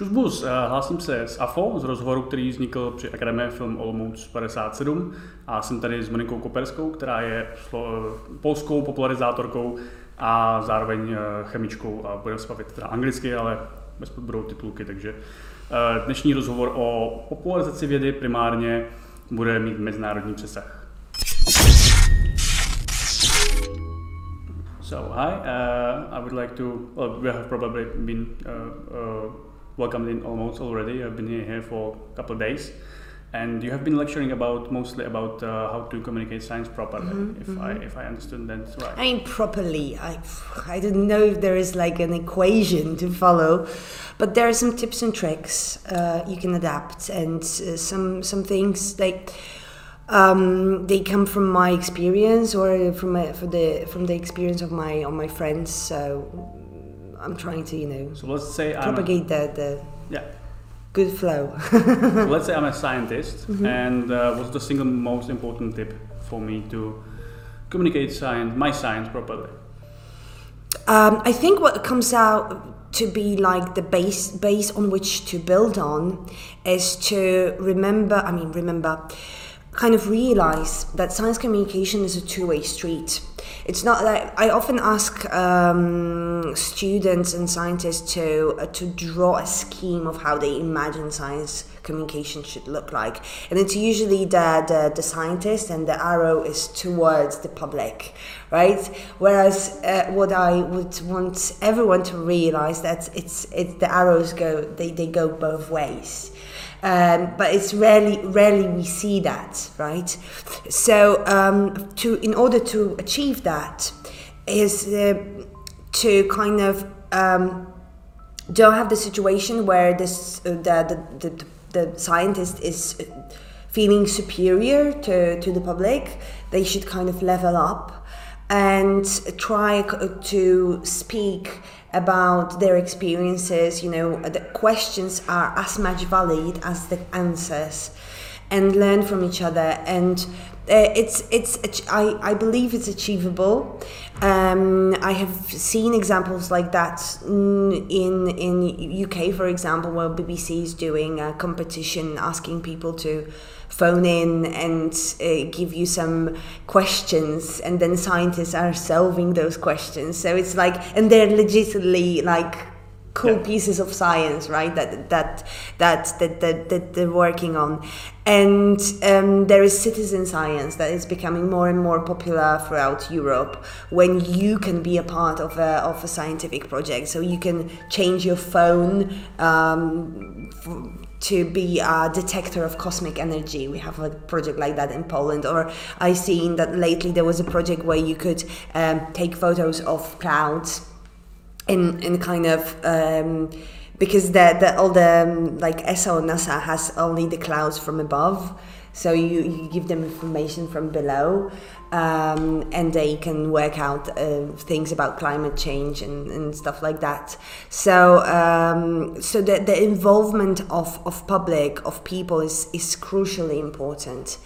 Čusbus, hlásím se z AFO, z rozhovoru, který vznikl při Akademie Film Olomouc 57 a jsem tady s Monikou Koperskou, která je polskou popularizátorkou a zároveň chemičkou a budeme se bavit teda anglicky, ale bez budou titulky, takže dnešní rozhovor o popularizaci vědy primárně bude mít mezinárodní přesah. So, hi, uh, I would like to, well, we have probably been uh, uh, welcomed in Olomouc already. I've been here for a couple of days. And you have been lecturing about mostly about uh, how to communicate science properly, mm-hmm, if mm-hmm. I if I understood that right. I mean properly. I I don't know if there is like an equation to follow, but there are some tips and tricks uh, you can adapt, and uh, some some things like um, they come from my experience or from my, from the from the experience of my of my friends. So I'm trying to you know. So let's say propagate the the yeah good flow. so let's say I'm a scientist, mm-hmm. and uh, what's the single most important tip for me to communicate science, my science properly? Um, I think what comes out to be like the base base on which to build on is to remember. I mean, remember kind of realize that science communication is a two-way street. It's not that I often ask um, students and scientists to uh, to draw a scheme of how they imagine science communication should look like, and it's usually the the, the scientist and the arrow is towards the public, right? Whereas uh, what I would want everyone to realize that it's it's the arrows go they, they go both ways um, but it's rarely rarely we see that, right? So um, to in order to achieve that is uh, to kind of um, don't have the situation where this uh, the, the, the the scientist is feeling superior to, to the public. They should kind of level up and try to speak about their experiences. You know, the questions are as much valid as the answers, and learn from each other. And uh, it's it's I, I believe it's achievable. Um, I have seen examples like that in in UK, for example, where BBC is doing a competition asking people to phone in and uh, give you some questions and then scientists are solving those questions. So it's like and they're legitimately like cool yeah. pieces of science right that that that that, that, that they're working on. And um, there is citizen science that is becoming more and more popular throughout Europe when you can be a part of a, of a scientific project. So you can change your phone um, to be a detector of cosmic energy. We have a project like that in Poland. Or I seen that lately there was a project where you could um, take photos of clouds in in kind of um, because the, the all the um, like ESA NASA has only the clouds from above. So you, you give them information from below, um, and they can work out uh, things about climate change and, and stuff like that. So, um, so the, the involvement of, of public, of people is, is crucially important.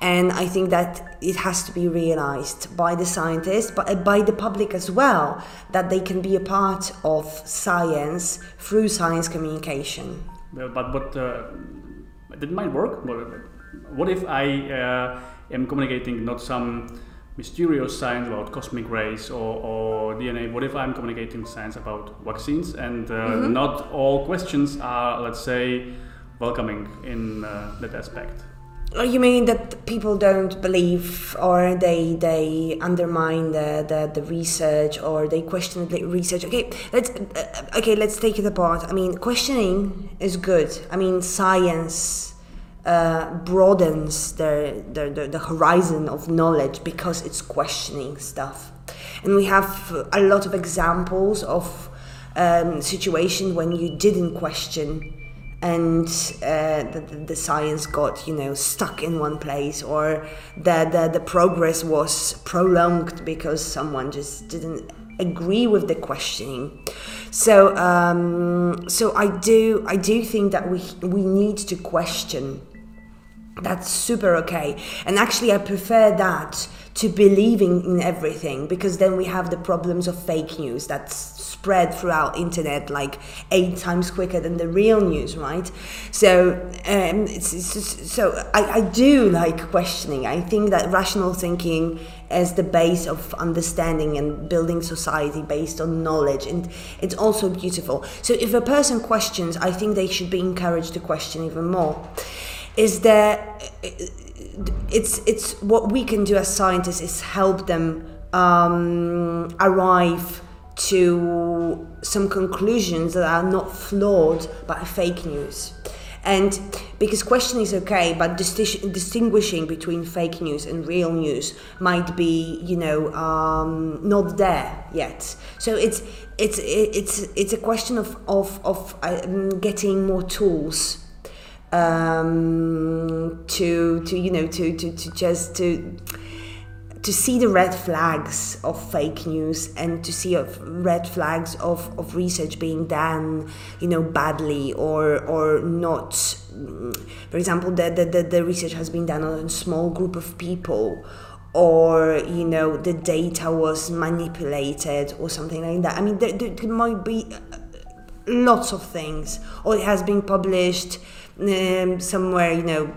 And I think that it has to be realized by the scientists, but by the public as well, that they can be a part of science through science communication. But but uh, that might work. What if I uh, am communicating not some mysterious science about cosmic rays or, or DNA. What if I'm communicating science about vaccines and uh, mm-hmm. not all questions are, let's say, welcoming in uh, that aspect? Oh, you mean that people don't believe or they they undermine the, the, the research or they question the research? Okay, let's uh, okay let's take it apart. I mean, questioning is good. I mean, science uh, broadens the, the, the, the horizon of knowledge because it's questioning stuff. And we have a lot of examples of um, when you didn't question and uh, the, the, science got you know stuck in one place or the, the, the progress was prolonged because someone just didn't agree with the questioning so um, so I do I do think that we we need to question that's super okay. And actually, I prefer that to believing in everything because then we have the problems of fake news that's spread throughout internet like eight times quicker than the real news right? So um, it's, it's just, so I, I do like questioning. I think that rational thinking is the base of understanding and building society based on knowledge and it's also beautiful. So if a person questions i think they should be encouraged to question even more is there it's it's what we can do as scientists is help them um, arrive to some conclusions that are not flawed by fake news. And because questioning is okay but disti- distinguishing between fake news and real news might be you know um, not there yet. So it's it's it's it's a question of of of um, getting more tools um, to to you know to to, to just to to see the red flags of fake news and to see of red flags of, of research being done you know badly or or not. For example the, the, the, research has been done on a small group of people or you know the data was manipulated or something like that. I mean there, there might be lots of things or it has been published um, somewhere, you know,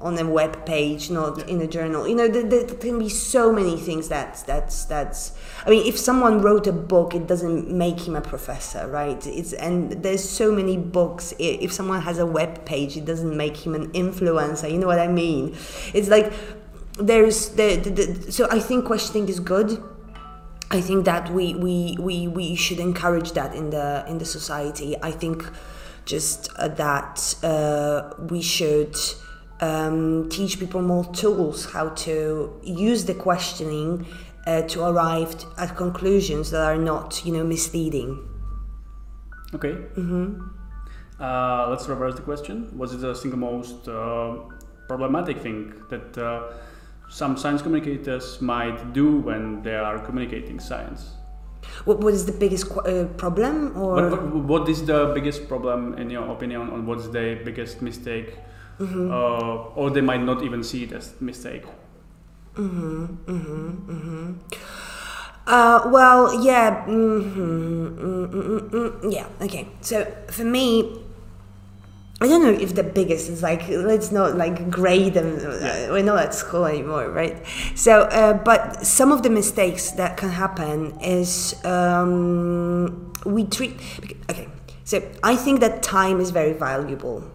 on a web page, not yeah. in a journal. You know, there, there, can be so many things that that's that's. I mean, if someone wrote a book, it doesn't make him a professor, right? It's and there's so many books. If someone has a web page, it doesn't make him an influencer. You know what I mean? It's like there's the, the, the so I think questioning is good. I think that we, we, we, we should encourage that in the in the society. I think just uh, that uh, we should um, teach people more tools how to use the questioning uh, to arrive at conclusions that are not, you know, misleading. Okay. Mm-hmm. Uh, let's reverse the question. Was it the single most uh, problematic thing that uh, some science communicators might do when they are communicating science? What, what is the biggest uh, problem? Or what, what, is the biggest problem in your opinion? On what's the biggest mistake, mm-hmm. uh, or they might not even see it as mistake. Mm-hmm, mm-hmm, mm-hmm. Uh, well, yeah, mm-hmm, mm-hmm, yeah. Okay, so for me, I don't know if the biggest is like let's not like grade them. Yeah. We're not at school anymore, right? So, uh, but some of the mistakes that can happen is um, we treat. Okay, so I think that time is very valuable.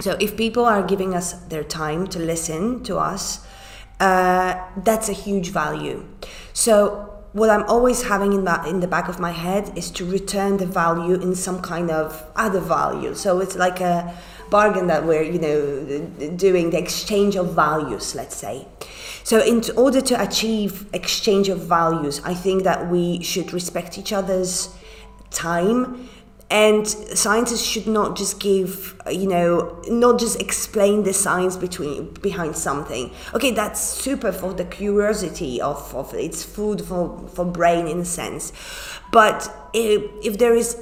So if people are giving us their time to listen to us, uh, that's a huge value. So what I'm always having in that in the back of my head is to return the value in some kind of other value. So it's like a bargain that we're you know doing the exchange of values, let's say. So in order to achieve exchange of values, I think that we should respect each other's time and scientists should not just give you know not just explain the science between behind something. Okay that's super for the curiosity of, of it's food for, for brain in a sense. But if, if there is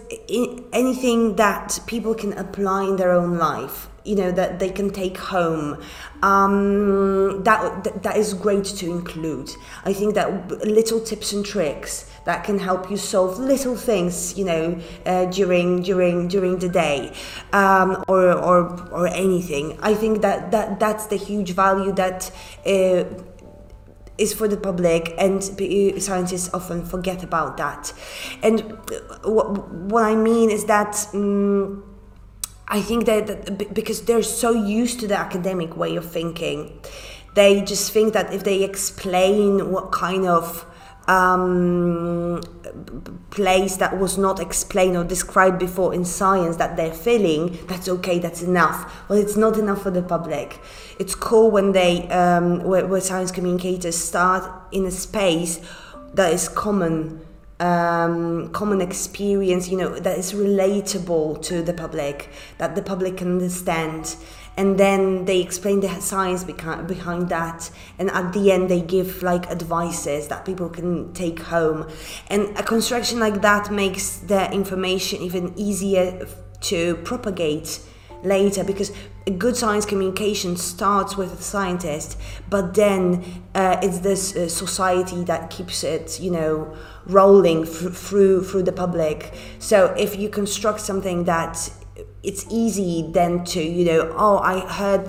anything that people can apply in their own life you know that they can take home um, that that is great to include. I think that little tips and tricks that can help you solve little things you know uh, during during during the day um, or, or or anything. I think that that that's the huge value that uh, is for the public and scientists often forget about that. And what, what i mean is that um, I think that, that because they're so used to the academic way of thinking, they just think that if they explain what kind of um, place that was not explained or described before in science that they're feeling, that's okay, that's enough. Well, it's not enough for the public. It's cool when they, um, where, where science communicators start in a space that is common um, common experience, you know, that is relatable to the public, that the public can understand. And then they explain the science behind, that. And at the end, they give like advices that people can take home. And a construction like that makes the information even easier to propagate later because good science communication starts with a scientist, but then uh, it's this uh, society that keeps it, you know, rolling through through the public. So if you construct something that it's easy then to you know oh i heard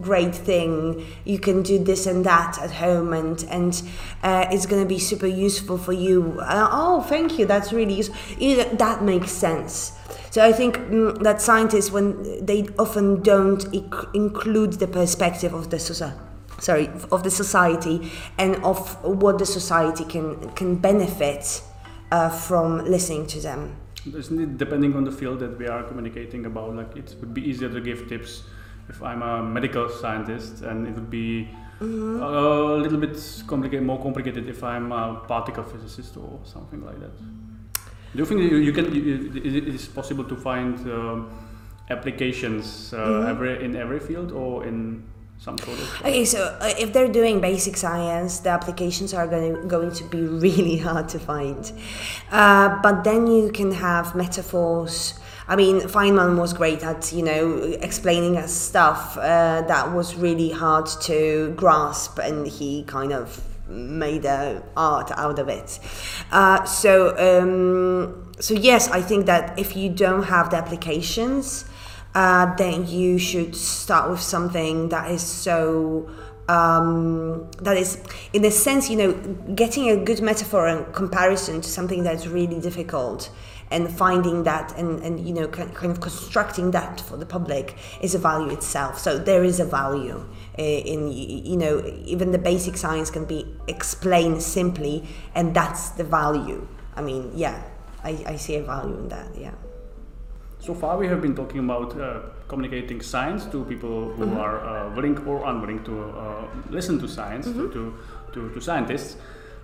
great thing you can do this and that at home and and uh, it's going to be super useful for you uh, oh thank you that's really useful. You know, that makes sense so i think mm, that scientists when they often don't inc- include the perspective of the society sorry of the society and of what the society can can benefit uh, from listening to them isn't it depending on the field that we are communicating about? Like it would be easier to give tips if I'm a medical scientist, and it would be mm-hmm. a little bit complicated, more complicated if I'm a particle physicist or something like that. Do you think you, you can? It is possible to find um, applications uh, mm-hmm. every in every field or in some sort of. Okay, so uh, if they're doing basic science, the applications are going going to be really hard to find. Uh, but then you can have metaphors. I mean, Feynman was great at you know explaining us stuff uh, that was really hard to grasp, and he kind of made a art out of it. Uh, so um, so yes, I think that if you don't have the applications uh, then you should start with something that is so um, that is in a sense you know getting a good metaphor and comparison to something that's really difficult and finding that and, and you know kind of constructing that for the public is a value itself. So there is a value eh, in you know even the basic science can be explained simply and that's the value. I mean yeah i, I see a value in that yeah so far, we have been talking about uh, communicating science to people who mm-hmm. are uh, willing or unwilling to uh, listen to science, mm-hmm. to, to, to, scientists.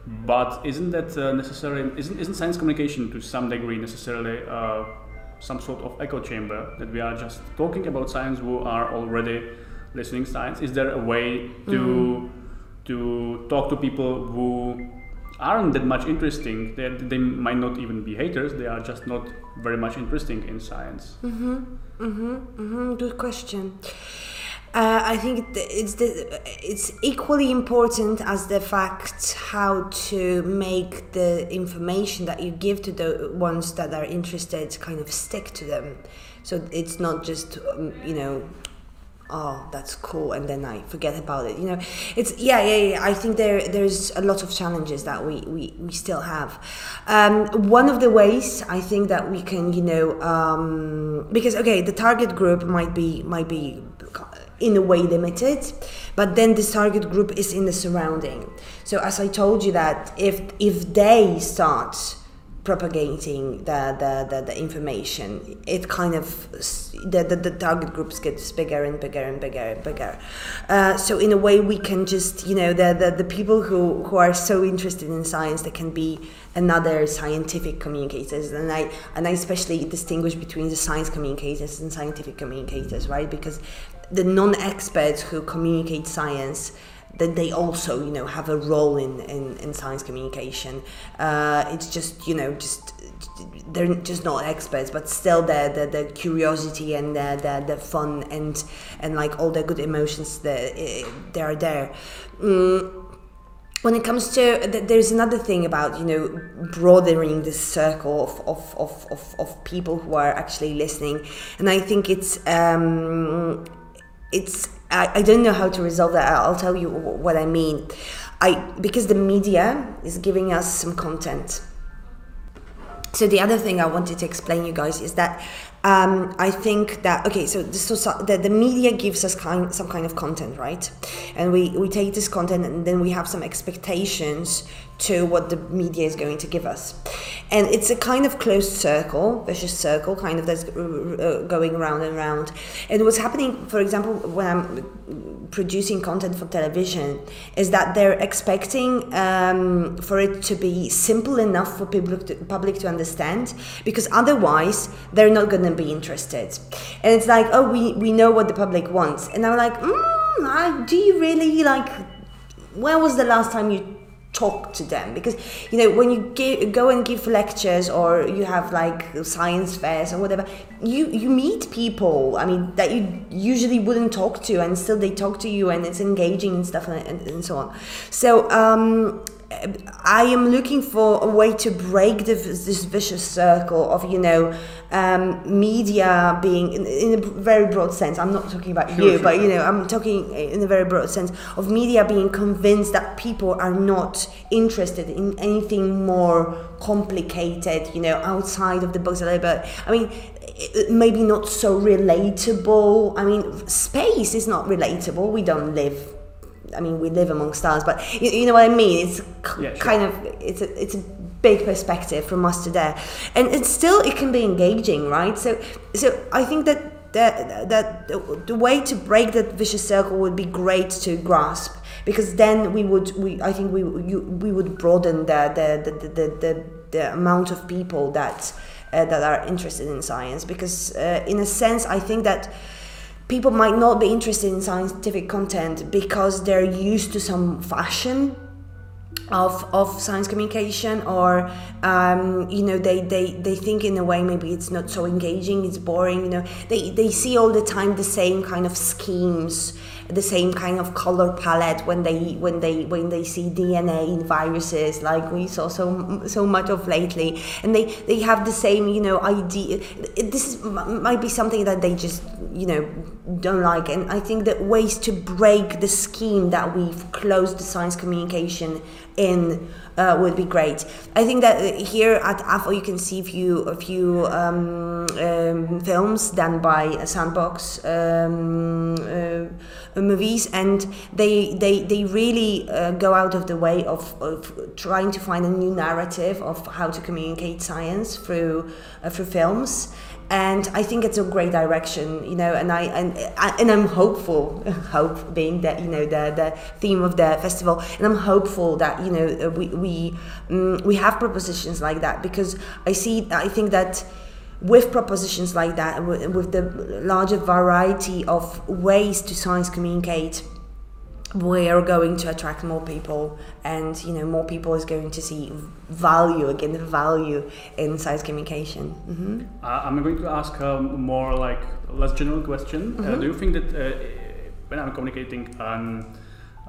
But isn't that uh, necessary? Isn't, isn't science communication to some degree necessarily uh, some sort of echo chamber that we are just talking about science who are already listening science? Is there a way to mm-hmm. to talk to people who aren't that much interesting. They, they might not even be haters. They are just not very much interesting in science. Mm-hmm. Mm-hmm. Mm-hmm. Good question. Uh, I think it's the, it's equally important as the fact how to make the information that you give to the ones that are interested kind of stick to them. So it's not just um, you know oh that's cool and then i forget about it you know it's yeah yeah, yeah. i think there there's a lot of challenges that we we, we still have um, one of the ways i think that we can you know um, because okay the target group might be might be in a way limited but then this target group is in the surrounding so as i told you that if if they start propagating the, the, the, the, information. It kind of the, the, the, target groups gets bigger and bigger and bigger and bigger. Uh, so in a way we can just you know the, the, the people who, who are so interested in science they can be another scientific communicators. And I and I especially distinguish between the science communicators and scientific communicators right? Because the non-experts who communicate science then they also you know have a role in in, in science communication. Uh, it's just you know just they're just not experts but still the the, curiosity and the, the, the fun and and like all the good emotions that eh, they are there. Mm, when it comes to there's another thing about you know broadening this circle of, of, of, of, of people who are actually listening. And i think it's um, it's I, I don't know how to resolve that. I'll tell you what I mean. I because the media is giving us some content. So the other thing I wanted to explain you guys is that um, I think that okay, so the, so the, the media gives us kind, some kind of content, right? And we, we take this content and then we have some expectations to what the media is going to give us. And it's a kind of closed circle, vicious circle, kind of that's uh, going round and round. And what's happening, for example, when I'm producing content for television, is that they're expecting um, for it to be simple enough for public to, public to understand, because otherwise they're not going to be interested. And it's like, oh, we, we know what the public wants. And I'm like, mm, I, do you really like, when was the last time you talk to them because you know when you give, go and give lectures or you have like science fairs or whatever you you meet people i mean that you usually wouldn't talk to and still they talk to you and it's engaging and stuff and, and so on so um I am looking for a way to break the, this vicious circle of, you know, um, media being, in, in, a very broad sense, I'm not talking about sure, you, sure, but, you know, I'm talking in a very broad sense of media being convinced that people are not interested in anything more complicated, you know, outside of the books a little bit. I mean, maybe not so relatable. I mean, space is not relatable. We don't live I mean, we live among stars, but you, you know what I mean. It's yeah, sure. kind of it's a it's a big perspective from us to there, and it's still it can be engaging, right? So so I think that that that the way to break that vicious circle would be great to grasp because then we would we I think we you, we would broaden the the the the, the, the amount of people that uh, that are interested in science because uh, in a sense I think that people might not be interested in scientific content because they're used to some fashion of, of science communication or um, you know they, they, they think in a way maybe it's not so engaging it's boring you know. They, they see all the time the same kind of schemes the same kind of color palette when they when they when they see DNA in viruses like we saw so so much of lately. And they they have the same you know idea this is, might be something that they just you know don't like. And I think that ways to break the scheme that we've closed the science communication in uh, would be great. I think that here at AFO you can see a few a few um, um, films done by Sandbox um, uh, movies, and they they they really uh, go out of the way of, of trying to find a new narrative of how to communicate science through uh, through films and I think it's a great direction, you know, and I and and I'm hopeful, hope being that you know the the theme of the festival, and I'm hopeful that you know we we um, we have propositions like that because I see I think that with propositions like that with the larger variety of ways to science communicate we are going to attract more people and you know more people is going to see value again the value in science communication mm-hmm. uh, i'm going to ask um, more like less general question uh, mm-hmm. uh, do you think that uh, when i'm communicating um,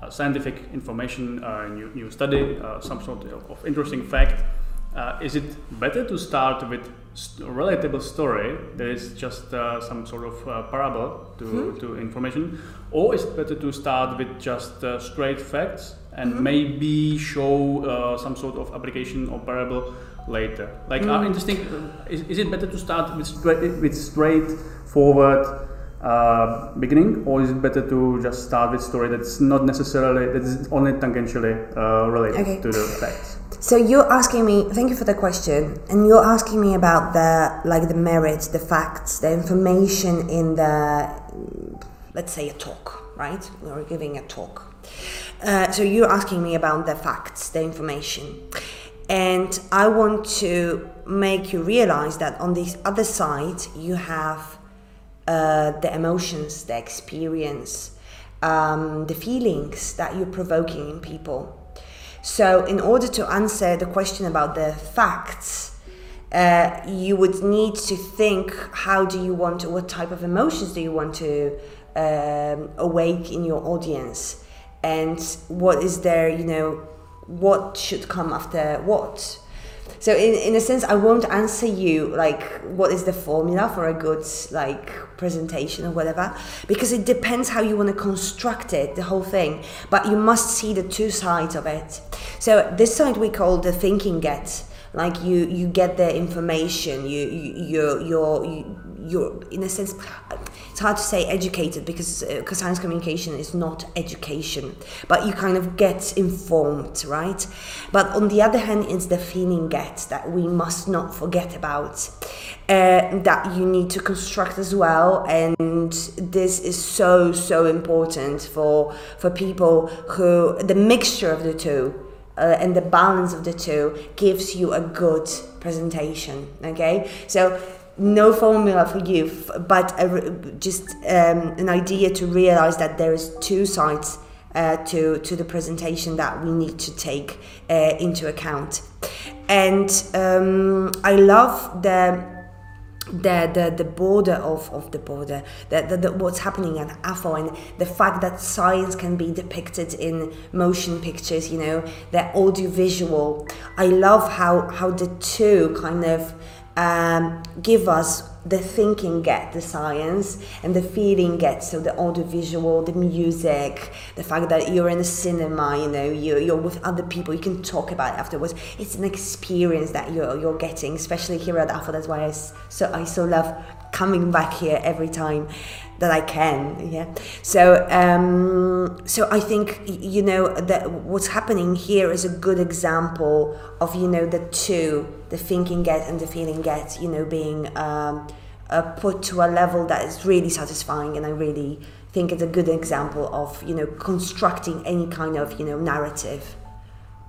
scientific information uh, new, new study uh, some sort of, of interesting fact is it better to start with st- relatable story that is just uh, some sort of uh, parable to, mm-hmm. to information or is it better to start with just uh, straight facts and mm-hmm. maybe show uh, some sort of application or parable later like mm-hmm. interesting uh, is, is it better to start with straight with straightforward uh, beginning, or is it better to just start with story that's not necessarily that is only tangentially uh, related okay. to the facts? So you're asking me, thank you for the question, and you're asking me about the like the merits, the facts, the information in the let's say a talk, right? We're giving a talk. Uh, so you're asking me about the facts, the information, and I want to make you realize that on the other side you have uh, the emotions, the experience, um, the feelings that you're provoking in people. So, in order to answer the question about the facts, uh, you would need to think how do you want what type of emotions do you want to um, awake in your audience, and what is there, you know, what should come after what. So in, in a sense, I won't answer you like what is the formula for a good like presentation or whatever, because it depends how you want to construct it, the whole thing. But you must see the two sides of it. So this side we call the thinking get. Like you, you get the information. You, you, you're, you're, you, you're in a sense it's hard to say educated because uh, science communication is not education but you kind of get informed right? But on the other hand it's the feeling get that we must not forget about uh, that you need to construct as well. And this is so so important for for people who the mixture of the two uh, and the balance of the two gives you a good presentation okay? So no formula for you, but a, just um, an idea to realize that there is two sides uh, to to the presentation that we need to take uh, into account. And um, I love the the, the, the border of, of the border, the, the, the, what's happening at AFO, and the fact that science can be depicted in motion pictures, you know, the audiovisual. I love how, how the two kind of um, give us the thinking get the science and the feeling get so the audiovisual the music the fact that you're in a cinema you know you're, you're with other people you can talk about it afterwards. It's an experience that you're, you're getting especially here at AFO that's why I so I so love coming back here every time that I can yeah. So um, so I think you know that what's happening here is a good example of you know the two the thinking get and the feeling get you know being um, uh, put to a level that is really satisfying. And I really think it's a good example of you know constructing any kind of you know narrative.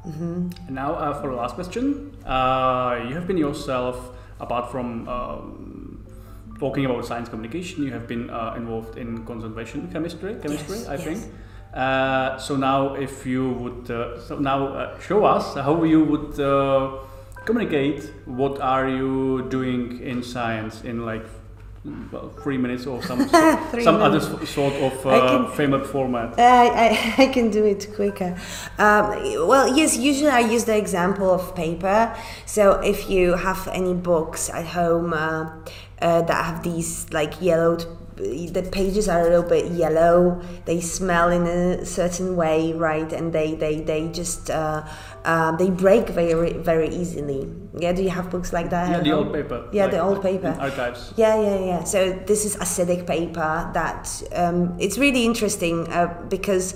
Mm-hmm. now uh, for the last question uh, you have been yourself apart from um, talking about science communication you have been uh, involved in conservation chemistry chemistry yes, I yes. think uh, so now if you would uh, so now show us how you would communicate what are you doing in science in like well, three minutes or some some other sort of uh, framework format. I, I, I, can do it quicker. Um, well, yes, usually I use the example of paper. So if you have any books at home uh, uh, that have these like yellowed the pages are a little bit yellow. They smell in a certain way right? And they they they just uh, uh, they break very very easily. Yeah do you have books like that? Yeah the old paper yeah like, the old paper. archives. Yeah yeah yeah. So this is acidic paper that um, it's really interesting uh, because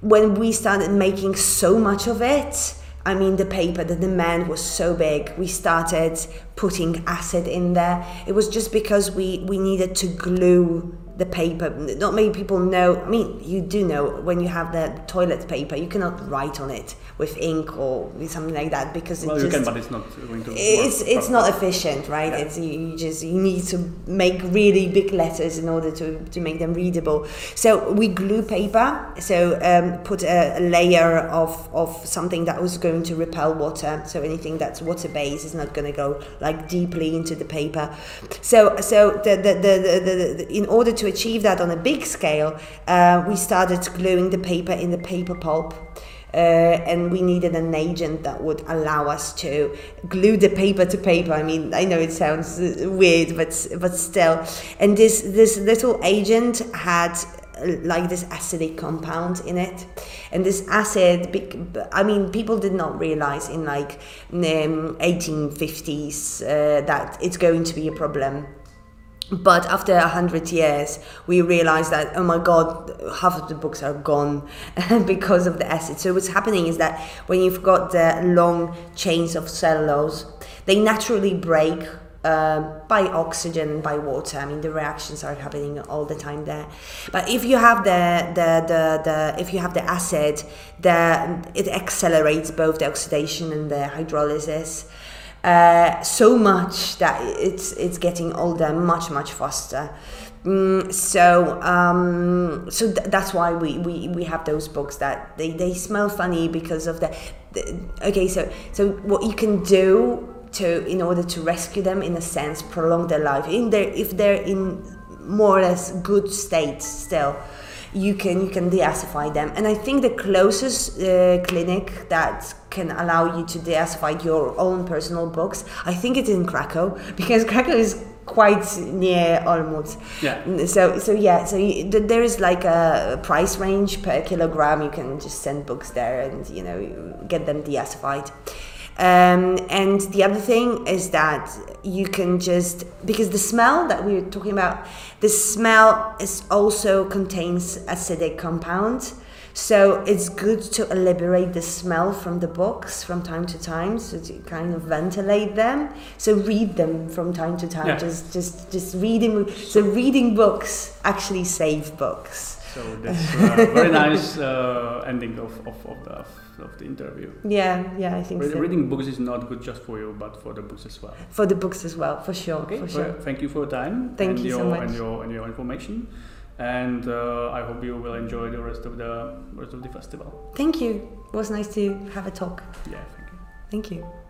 when we started making so much of it I mean, the paper, the demand was so big. We started putting acid in there. It was just because we, we needed to glue the paper. Not many people know. I mean, you do know when you have the toilet paper, you cannot write on it with ink or with something like that because well, it you just, can, but it's not going to. It's it's not efficient, right? Yeah. It's you just you need to make really big letters in order to, to make them readable. So we glue paper. So um, put a, a layer of of something that was going to repel water. So anything that's water based is not going to go like deeply into the paper. So so the the, the, the, the in order to achieve that on a big scale, uh, we started gluing the paper in the paper pulp. Uh, and we needed an agent that would allow us to glue the paper to paper. I mean, I know it sounds weird, but but still. And this this little agent had uh, like this acidic compound in it and this acid i mean people did not realize in like um, 1850s uh, that it's going to be a problem but after a hundred years, we realized that oh my god, half of the books are gone because of the acid. So what's happening is that when you've got the long chains of cellulose, they naturally break uh, by oxygen, by water. I mean, the reactions are happening all the time there. But if you have the the the, the if you have the acid, the it accelerates both the oxidation and the hydrolysis. Uh, so much that it's it's getting older much much faster. Mm, so um, so th- that's why we, we, we have those books that they, they smell funny because of the, the okay so so what you can do to in order to rescue them in a sense prolong their life in their if they're in more or less good state still you can you can deacidify them and i think the closest uh, clinic that can allow you to deacidify your own personal books i think it's in krakow because krakow is quite near Olmutz. Yeah. So so yeah. So you, there is like a price range per kilogram. You can just send books there and you know get them deacidified. Um, and the other thing is that you can just because the smell that we were talking about, the smell is also contains acidic compounds. So it's good to liberate the smell from the books from time to time, so to kind of ventilate them. So read them from time to time. Yeah. Just just just reading. So reading books actually save books. So that's a very nice uh, ending of, of, of the of the interview. Yeah, yeah, I think Re- so. Reading books is not good just for you, but for the books as well. For the books as well, for sure. Okay, for sure. thank you for your time. Thank and you your, so much. And your, and your information. and uh, I hope you will enjoy the rest of the rest of the festival. Thank you. It was nice to have a talk. Yeah, thank you. Thank you.